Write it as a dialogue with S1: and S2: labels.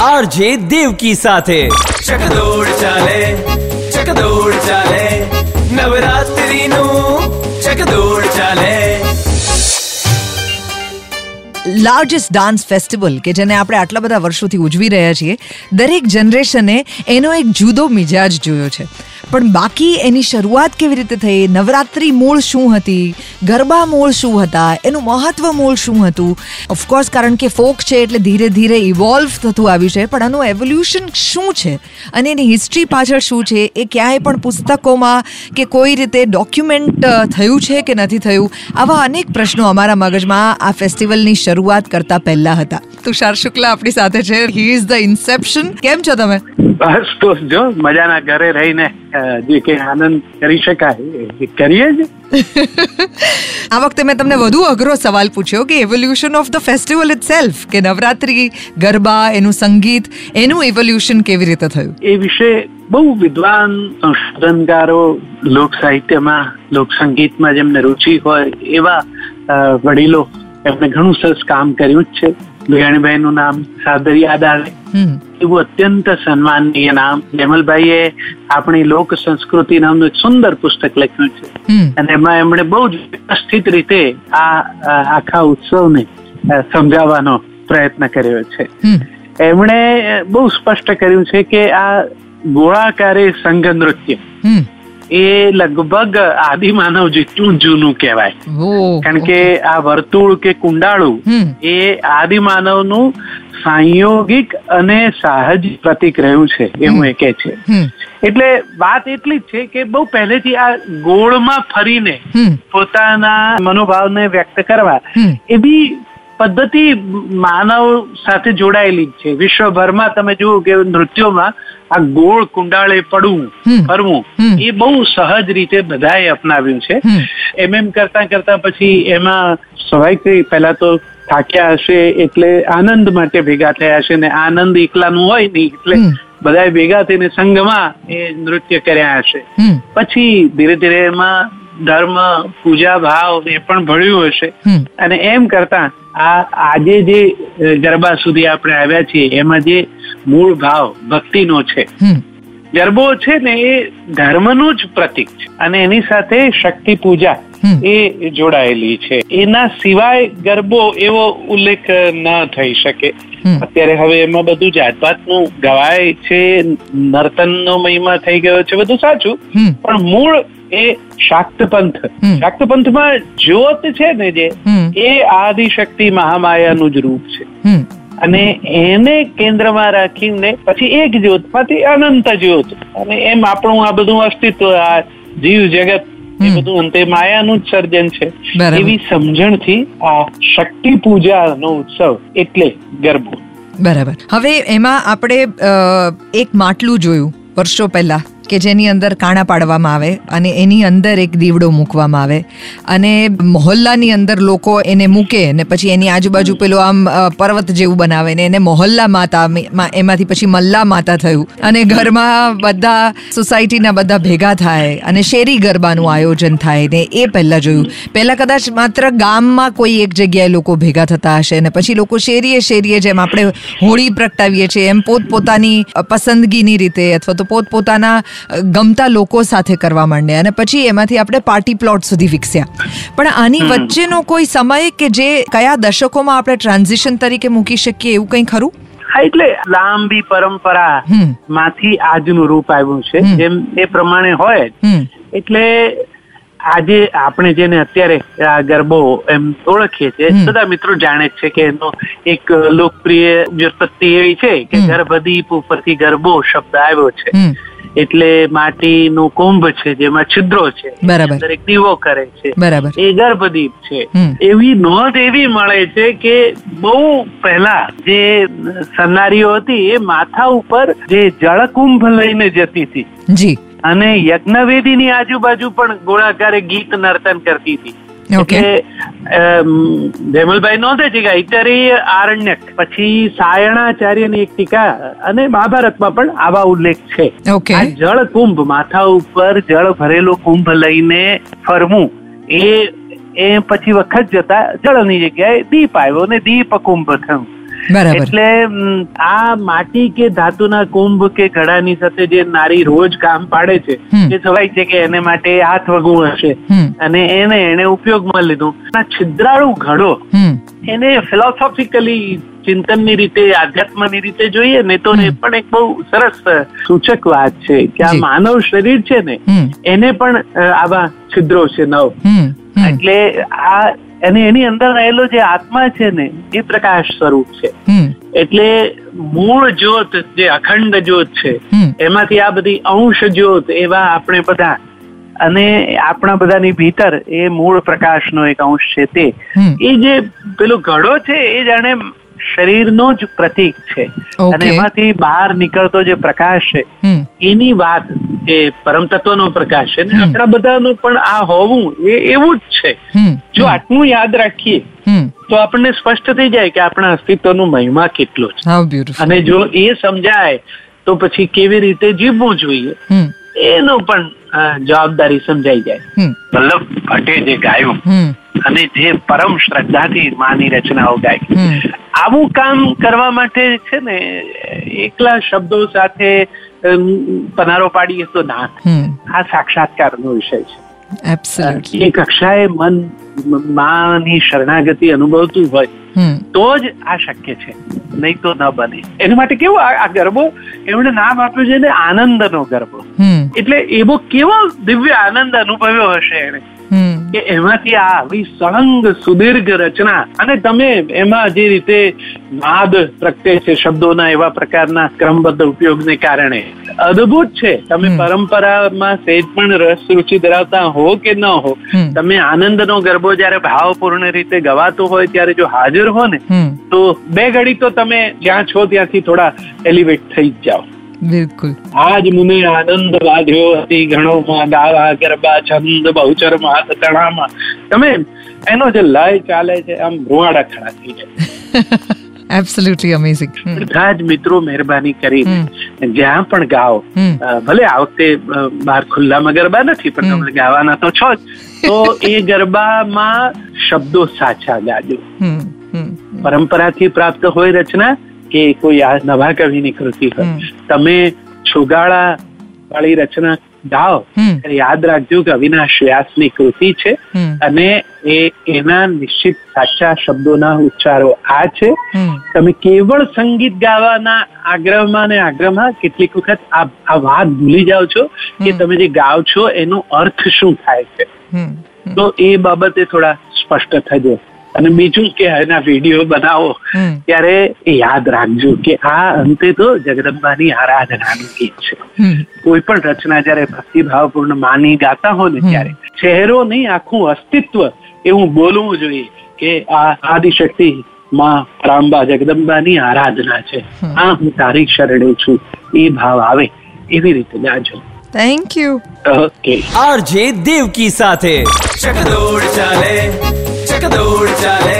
S1: RJ Devki સાથે. ચકદોડ ચાલે ચકદોડ ચાલે નવરાત્રીનું ચકદોડ ચાલે.
S2: લાર્જેસ્ટ ડાન્સ ફેસ્ટિવલ કે જેને આપણે આટલા બધા વર્ષોથી ઉજવી રહ્યા છીએ દરેક જનરેશને એનો એક જુદો મિજાજ જોયો છે. પણ બાકી એની શરૂઆત કેવી રીતે થઈ? નવરાત્રિ મૂળ શું હતી? ગરબા મૂળ શું હતા? એનું મહત્વ મૂળ શું હતું? ઓફકોર્સ કારણ કે ફોક છે એટલે ધીરે ધીરે ઇવોલ્વ થતું આવ્યું છે, પણ આનું એવોલ્યુશન શું છે? અને એની હિસ્ટ્રી પાછળ શું છે? એ ક્યાંય પણ પુસ્તકોમાં કે કોઈ રીતે ડોક્યુમેન્ટ થયું છે કે નથી થયું? આવા અનેક પ્રશ્નો અમારા મગજમાં આ ફેસ્ટિવલની શરૂઆત કરતા પહેલા હતા. તુષાર શુક્લા આપણી સાથે છે. હી ઇઝ ધ ઇન્સેપ્શન કેમ છો તમે?
S3: બસ તો જો, મજાના ઘરે રહીને જે કે આનંદ કરી શકાય એ કરીએ જ.
S2: આ વખતે મેં તમને વધુ અઘરો સવાલ પૂછ્યો કે evolution of the festival itself કે નવરાત્રી ગરબા એનું સંગીત એનું એવોલ્યુશન કેવી રીતે થયું?
S3: એ વિશે બહુ વિદ્વાન સંશોધનકારો લોક સાહિત્યમાં લોક સંગીતમાં જેમને રુચિ હોય એવા વડીલો એમને ઘણું સરસ કામ કર્યું જ છે. વેણભાઈ નું નામ સાદર યાદ આવે એવું અત્યંત સન્માનીય નામ જેમલભાઈએ આપણી લોક સંસ્કૃતિ નામનું એક સુંદર પુસ્તક લખ્યું છે અને એમાં એમણે બહુ જ વ્યવસ્થિત રીતે આ આખા ઉત્સવને સમજાવવાનો પ્રયત્ન કર્યો છે એમણે બહુ સ્પષ્ટ કર્યું છે કે આ ગોળાકારે સંઘ નૃત્ય એ લગભગ આદિમાનવ જેટલું જૂનું કહેવાય. કારણ કે આ વર્તુળ કે કુંડાળું એ આદિમાનવનું સંયોગિક અને સાહજ પ્રતિક રહ્યું છે એવું એ કે છે. એટલે વાત એટલી જ છે કે બહુ પહેલેથી આ ગોળમાં ફરીને પોતાના મનોભાવને વ્યક્ત કરવા એવી પદ્ધતિ માનવ સાથે જોડાયેલી જ છે. વિશ્વભરમાં તમે જુઓ કે નૃત્યોમાં આ ગોળ કુંડાળે પડવું ફરવું એ બહુ સહજ રીતે બધાએ અપનાવ્યું છે. એમ એમ કરતા કરતા પછી એમાં સ્વાભાવિક પહેલા તો થાક્યા હશે એટલે આનંદ માટે ભેગા થયા હશે ને આનંદ એકલાનું હોય નહીં એટલે બધા ભેગા થઈને સંઘમાં એ નૃત્ય કર્યા હશે. પછી ધીરે ધીરે એમાં ધર્મ પૂજા ભાવ એ પણ ભળ્યું હશે. અને એમ કરતા આ આજે જે ગરબા સુધી આપણે આવ્યા છીએ એમાં જે મૂળ ભાવ ભક્તિનો છે. ગરબો છે ને એ ધર્મનું જ પ્રતીક છે. અને એની સાથે શક્તિ પૂજા એ જોડાયેલી છે. એના સિવાય ગરબો એવો ઉલ્લેખ ન થઈ શકે. અત્યારે હવે એમાં બધું જાતપાતનું ગવાય છે નર્તનનો મહિમા થઈ ગયો છે બધું સાચું. પણ મૂળ એ શાક્ત પંથ શાક્ત પંથમાં જ્યોત છે ને જે એ આદિશક્તિ મહામાયાનું જ રૂપ છે. અને એને કેન્દ્રમાં રાખીને પછી એક જ્યોતમાંથી અનંત જ્યોત. અને એમ આપણું આ બધું અસ્તિત્વ આ જીવ જગત એ બધું અંતે માયાનું જ સર્જન છે. એવી સમજણથી આ શક્તિ પૂજાનો ઉત્સવ એટલે ગરબો.
S2: બરાબર. હવે એમાં આપણે એક માટલું જોયું વર્ષો પહેલા. કે જેની અંદર કાણા પાડવામાં આવે અને એની અંદર એક દીવડો મૂકવામાં આવે. અને મોહલ્લાની અંદર લોકો એને મૂકે ને પછી એની આજુબાજુ પેલો આમ પર્વત જેવું બનાવે ને એને મોહલ્લા માતા એમાંથી પછી મલ્લા માતા થયું. અને ઘરમાં બધા સોસાયટીના બધા ભેગા થાય અને શેરી ગરબાનું આયોજન થાય ને એ પહેલાં જોયું. પહેલાં કદાચ માત્ર ગામમાં કોઈ એક જગ્યાએ લોકો ભેગા થતા હશે ને પછી લોકો શેરીએ શેરીએ જેમ આપણે હોળી પ્રગટાવીએ છીએ એમ પોતપોતાની પસંદગીની રીતે અથવા તો પોતપોતાના ગમતા લોકો સાથે કરવા માંડ્યા અને પછી એમાંથી આપણે પાર્ટી પ્લોટ સુધી વિકસ્યા. પણ આની વચ્ચેનો કોઈ સમય કે જે કયા દશકોમાં આપણે ટ્રાન્ઝિશન તરીકે મૂકી શકીએ એવું કંઈ ખરું?
S3: હા એટલે લાંબી પરંપરા માંથી આજનું રૂપ આવ્યું છે. જેમ એ પ્રમાણે હોય. એટલે આજે આપણે જેને અત્યારે આ ગરબો એમ ઓળખીએ છીએ બધા મિત્રો જાણે જ છે કે એનો એક લોકપ્રિય વ્યુત્પત્તિ એવી છે કે ગર્ભદીપ ઉપરથી ગરબો શબ્દ આવ્યો છે. એટલે માટીનો કુંભ છે જેમાં છિદ્રો છે
S2: બરાબર.
S3: એક દીવો કરે છે.
S2: બરાબર.
S3: એ ગર્ભદીપ છે. એવી નોંધ એવી મળે છે કે બહુ પહેલા જે સન્નારીઓ હતી એ માથા ઉપર જે જળકુંભ લઈને જતી હતી.
S2: જી.
S3: અને યજ્ઞવેદીની આજુબાજુ પણ ગોળાકારે ગીત નર્તન કરતી હતી. જેમલભાઈ નોંધે છે કે ઐતરી આરણ્યક પછી સાયણાચાર્યની એક ટીકા અને મહાભારતમાં પણ આવા ઉલ્લેખ છે. આ જળ કુંભ માથા ઉપર જળ ભરેલો કુંભ લઈને ફરવું એ એ પછી વખત જતા જળની જગ્યાએ દીપ આવ્યો ને દીપ કુંભ થયું.
S2: બરાબર.
S3: એટલે આ માટી કે ધાતુના કુંભ કે ઘડાની સાથે જે નારી રોજ કામ પાડે છે એ સ્વાભાવિક છે કે એને માટે હાથ વગવું હશે. અને એને એને ઉપયોગમાં લીધું. આ છિદ્રાળુ ઘડો એને ફિલોસોફિકલી ચિંતનની રીતે આધ્યાત્મની રીતે જોઈએ ને તો એ પણ એક બહુ સરસ સૂચક વાત છે કે આ માનવ શરીર છે ને એને પણ આવા છિદ્રો છે નવ. એટલે આ અને એની અંદર રહેલો જે આત્મા છે ને એ પ્રકાશ સ્વરૂપ છે. એટલે મૂળ જ્યોત જે અખંડ જ્યોત છે એમાંથી આ બધી અંશ જ્યોત એવા આપણે બધા અને આપણા બધાની ભીતર એ મૂળ પ્રકાશનો એક અંશ છે તે. એ જે પેલો ઘડો છે એ જાણે શરીરનો જ પ્રતીક છે. અને એમાંથી બહાર નીકળતો જે પ્રકાશ છે એની વાત એ પરમ તત્વનો પ્રકાશ છે. આપણા બધાનું પણ આ હોવું એ એવું જ છે. જો આટલું યાદ રાખીએ તો આપણને સ્પષ્ટ થઈ જાય કે આપણા અસ્તિત્વનો મહિમા કેટલો છે. અને જો એ સમજાય તો પછી કેવી રીતે જીવવું જોઈએ એનો પણ જવાબદારી સમજાઈ જાય. વલ્લભ ભટ્ટે જે ગાયું અને જે પરમ શ્રદ્ધાથી માની રચનાઓ
S2: ગાય
S3: આવું કામ કરવા માટે છે ને એકલા શબ્દો સાથે પનારો પાડીએ તો ના આ સાક્ષાત્કારનો વિષય છે. એ કક્ષાએ મન માની શરણાગતિ અનુભવતું હોય તો જ આ શક્ય છે. નહીં તો ન બને. એના માટે કેવું આ ગરબો એમણે નામ આપ્યું છે ને આનંદનો ગરબો એટલે એવો કેવો દિવ્ય આનંદ અનુભવ્યો હશે એને કે એમાંથી આ આવી સળંગ સુદીર્ઘ રચના અને તમે એમાં જે રીતે નાદ પ્રગટે છે શબ્દોના એવા પ્રકારના ક્રમબદ્ધ ઉપયોગને કારણે. અદ્ભુત છે. તમે પરંપરામાં સહેજ પણ રસ રુચિ ધરાવતા હો કે ન હો. તમે આનંદનો ગરબો જ્યારે ભાવપૂર્ણ રીતે ગવાતો હોય ત્યારે જો હાજર હો ને તો બે ઘડી તો તમે જ્યાં છો ત્યાંથી થોડા એલિવેટ થઈ જ જાઓ.
S2: બિલકુલ.
S3: આજ મુને આનંદ વાધ્યો અતિ ઘણોમાં ગાવા ગરબા છંદ બહુચર માત તણામાં. તમે એનો જે લય ચાલે છે આમ રૂવાડા ખડા થઈ જાય.
S2: એબ્સોલ્યુટલી અમેઝિંગ
S3: બધા જ મિત્રો મહેરબાની કરી જ્યાં પણ ગાઓ ભલે આ વખતે બહાર ખુલ્લામાં ગરબા નથી પણ
S2: તમને
S3: તમે ગાવાના તો છો જ. તો એ ગરબામાં શબ્દો સાચા ગાજો. પરંપરાથી પ્રાપ્ત હોય રચના કે કોઈ આ નવા કવિની કૃતિ હોય. તમે છુગાળા વાળી રચના ગાઓ યાદ રાખજો કે અવિનાશ વ્યાસની કૃતિ છે અને એ એના નિશ્ચિત સાચા શબ્દોના ઉચ્ચારો આ છે. તમે કેવળ સંગીત ગાવાના આગ્રહમાં ને આગ્રહમાં કેટલીક વખત આ આ વાત ભૂલી જાઓ છો કે તમે જે ગાઓ છો એનો અર્થ શું થાય છે? તો એ બાબતે થોડા સ્પષ્ટ થજો. અને બીજું કે એના વીડિયો બનાવો ત્યારે યાદ રાખજો કે આ અંતે તો જગદંબાની આરાધનાનું ગીત છે. કોઈ પણ રચના જયારે ભક્તિભાવપૂર્ણ માની ગાતા હો ને ત્યારે ચહેરો નહીં આખું અસ્તિત્વ એવું બોલવું જોઈએ કે આ આદિશક્તિ માં રામબા જગદંબાની આરાધના છે. આ હું તારી શરણે છું. એ ભાવ આવે એવી રીતે ગાજો.
S2: Thank you
S3: okay
S1: RJ Devki સાથે. ચકડોળ ચાલે. 잘해